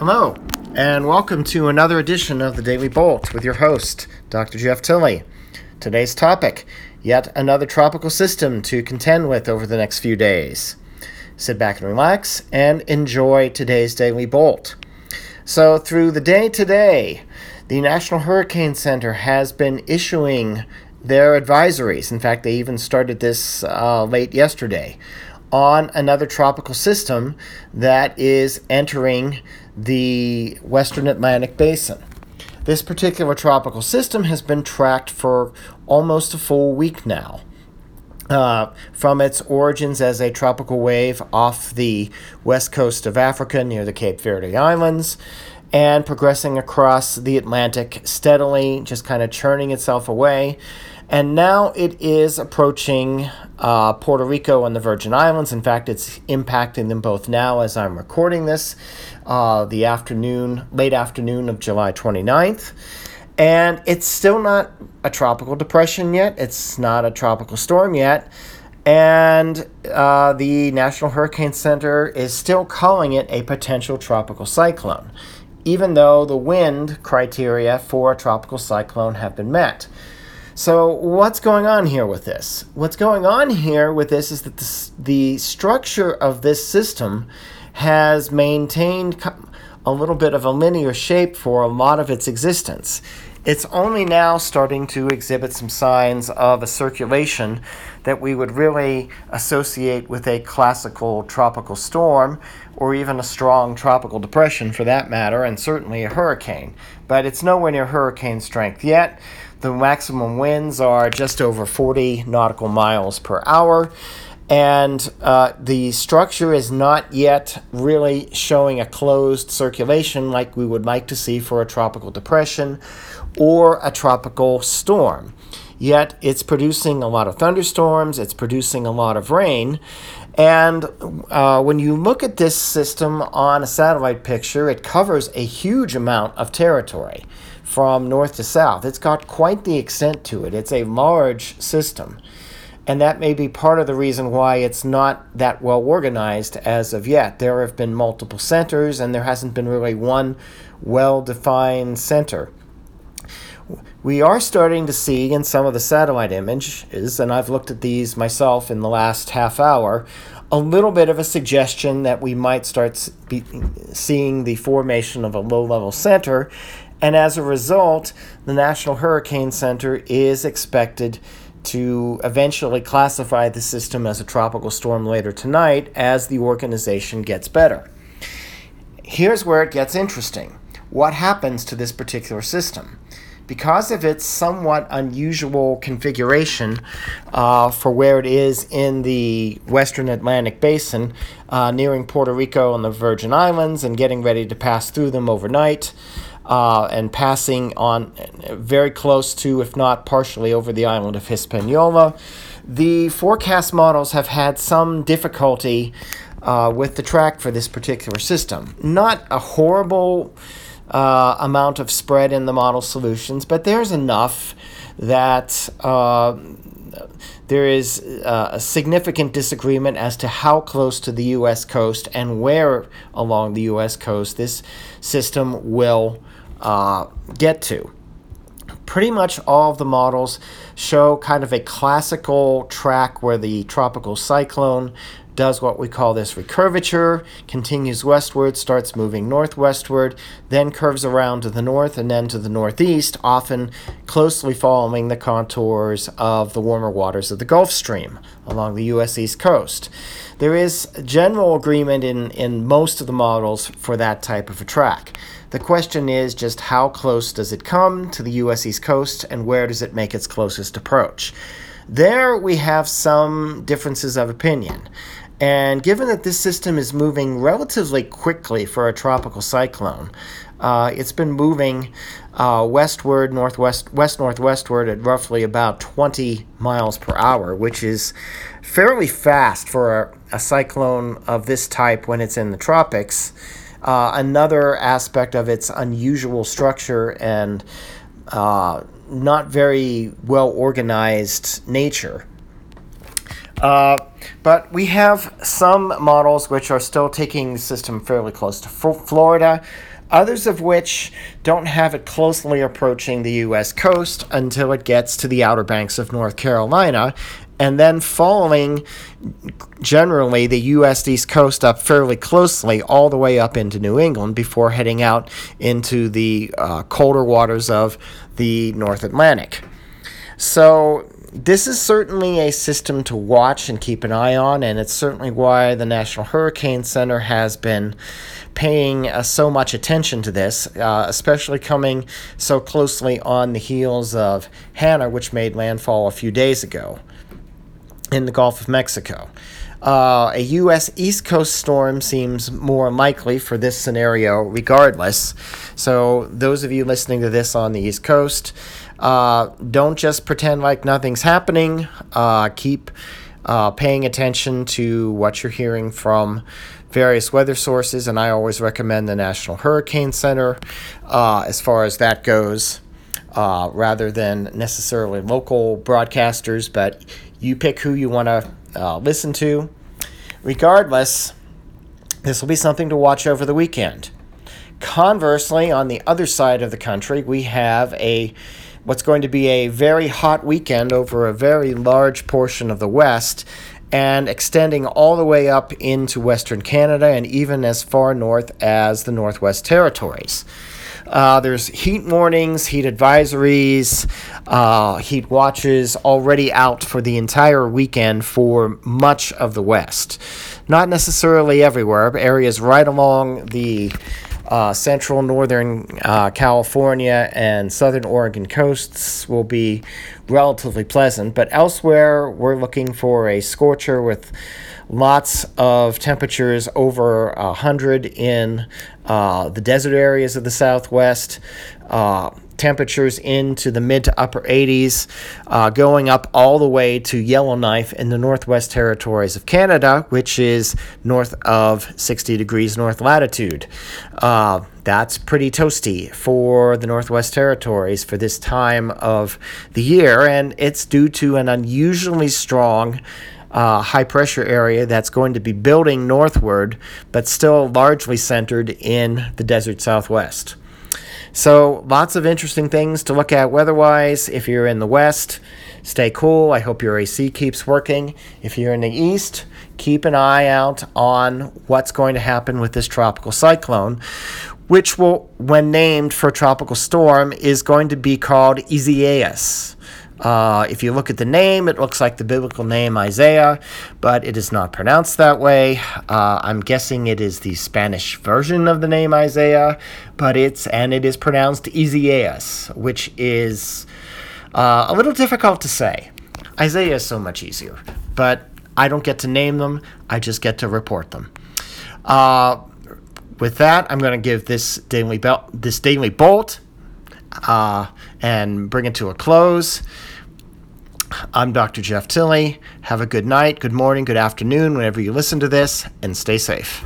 Hello, and welcome to another edition of the Daily Bolt with your host, Dr. Jeff Tilley. Today's topic yet another tropical system to contend with over the next few days. Sit back and relax and enjoy today's Daily Bolt. So, through the day today, the National Hurricane Center has been issuing their advisories. In fact, they even started this uh, late yesterday on another tropical system that is entering the western Atlantic basin. This particular tropical system has been tracked for almost a full week now. Uh, from its origins as a tropical wave off the west coast of Africa near the Cape Verde Islands and progressing across the Atlantic steadily, just kind of churning itself away and now it is approaching uh, Puerto Rico and the Virgin Islands. In fact, it's impacting them both now as I'm recording this, uh, the afternoon, late afternoon of July 29th. And it's still not a tropical depression yet. It's not a tropical storm yet. And uh, the National Hurricane Center is still calling it a potential tropical cyclone, even though the wind criteria for a tropical cyclone have been met. So, what's going on here with this? What's going on here with this is that the, the structure of this system has maintained a little bit of a linear shape for a lot of its existence. It's only now starting to exhibit some signs of a circulation that we would really associate with a classical tropical storm or even a strong tropical depression for that matter, and certainly a hurricane. But it's nowhere near hurricane strength yet. The maximum winds are just over 40 nautical miles per hour. And uh, the structure is not yet really showing a closed circulation like we would like to see for a tropical depression or a tropical storm. Yet it's producing a lot of thunderstorms, it's producing a lot of rain. And uh, when you look at this system on a satellite picture, it covers a huge amount of territory from north to south. It's got quite the extent to it. It's a large system. And that may be part of the reason why it's not that well organized as of yet. There have been multiple centers, and there hasn't been really one well defined center. We are starting to see in some of the satellite images, and I've looked at these myself in the last half hour, a little bit of a suggestion that we might start seeing the formation of a low level center and as a result, the National Hurricane Center is expected to eventually classify the system as a tropical storm later tonight as the organization gets better. Here's where it gets interesting. What happens to this particular system? Because of its somewhat unusual configuration uh, for where it is in the western Atlantic basin, uh, nearing Puerto Rico and the Virgin Islands and getting ready to pass through them overnight, uh, and passing on very close to, if not partially, over the island of Hispaniola. The forecast models have had some difficulty uh, with the track for this particular system. Not a horrible uh, amount of spread in the model solutions, but there's enough that uh, there is uh, a significant disagreement as to how close to the U.S. coast and where along the U.S. coast this system will uh, get to. Pretty much all of the models show kind of a classical track where the tropical cyclone does what we call this recurvature, continues westward, starts moving northwestward, then curves around to the north and then to the northeast, often closely following the contours of the warmer waters of the Gulf Stream along the U.S. East Coast. There is general agreement in, in most of the models for that type of a track. The question is just how close does it come to the U.S. East Coast and where does it make its closest approach? There we have some differences of opinion. And given that this system is moving relatively quickly for a tropical cyclone, uh, it's been moving uh, westward, northwest, west northwestward at roughly about 20 miles per hour, which is fairly fast for a, a cyclone of this type when it's in the tropics. Uh, another aspect of its unusual structure and uh, not very well organized nature. Uh, but we have some models which are still taking the system fairly close to Florida, others of which don't have it closely approaching the U.S. coast until it gets to the outer banks of North Carolina, and then following generally the U.S. East Coast up fairly closely all the way up into New England before heading out into the uh, colder waters of the North Atlantic. So this is certainly a system to watch and keep an eye on, and it's certainly why the National Hurricane Center has been paying uh, so much attention to this, uh, especially coming so closely on the heels of Hanna, which made landfall a few days ago in the Gulf of Mexico. Uh, a U.S. East Coast storm seems more likely for this scenario, regardless. So, those of you listening to this on the East Coast, uh, don't just pretend like nothing's happening. Uh, keep uh, paying attention to what you're hearing from various weather sources, and I always recommend the National Hurricane Center uh, as far as that goes. Uh, rather than necessarily local broadcasters, but you pick who you want to uh, listen to. Regardless, this will be something to watch over the weekend. Conversely, on the other side of the country, we have a what's going to be a very hot weekend over a very large portion of the West and extending all the way up into Western Canada and even as far north as the Northwest Territories. Uh, there's heat warnings, heat advisories, uh, heat watches already out for the entire weekend for much of the West. Not necessarily everywhere, but areas right along the uh, central northern uh, California and southern Oregon coasts will be relatively pleasant, but elsewhere we're looking for a scorcher with lots of temperatures over 100 in uh, the desert areas of the southwest. Temperatures into the mid to upper 80s, uh, going up all the way to Yellowknife in the Northwest Territories of Canada, which is north of 60 degrees north latitude. Uh, that's pretty toasty for the Northwest Territories for this time of the year, and it's due to an unusually strong. Uh, high pressure area that's going to be building northward, but still largely centered in the desert southwest. So, lots of interesting things to look at weather wise. If you're in the west, stay cool. I hope your AC keeps working. If you're in the east, keep an eye out on what's going to happen with this tropical cyclone, which will, when named for a tropical storm, is going to be called Isaias. Uh, if you look at the name, it looks like the biblical name Isaiah, but it is not pronounced that way. Uh, I'm guessing it is the Spanish version of the name Isaiah, but it's and it is pronounced Isaias, which is uh, a little difficult to say. Isaiah is so much easier, but I don't get to name them. I just get to report them. Uh, with that, I'm going to give this daily belt, this daily bolt, uh, and bring it to a close. I'm Dr. Jeff Tilley. Have a good night, good morning, good afternoon, whenever you listen to this, and stay safe.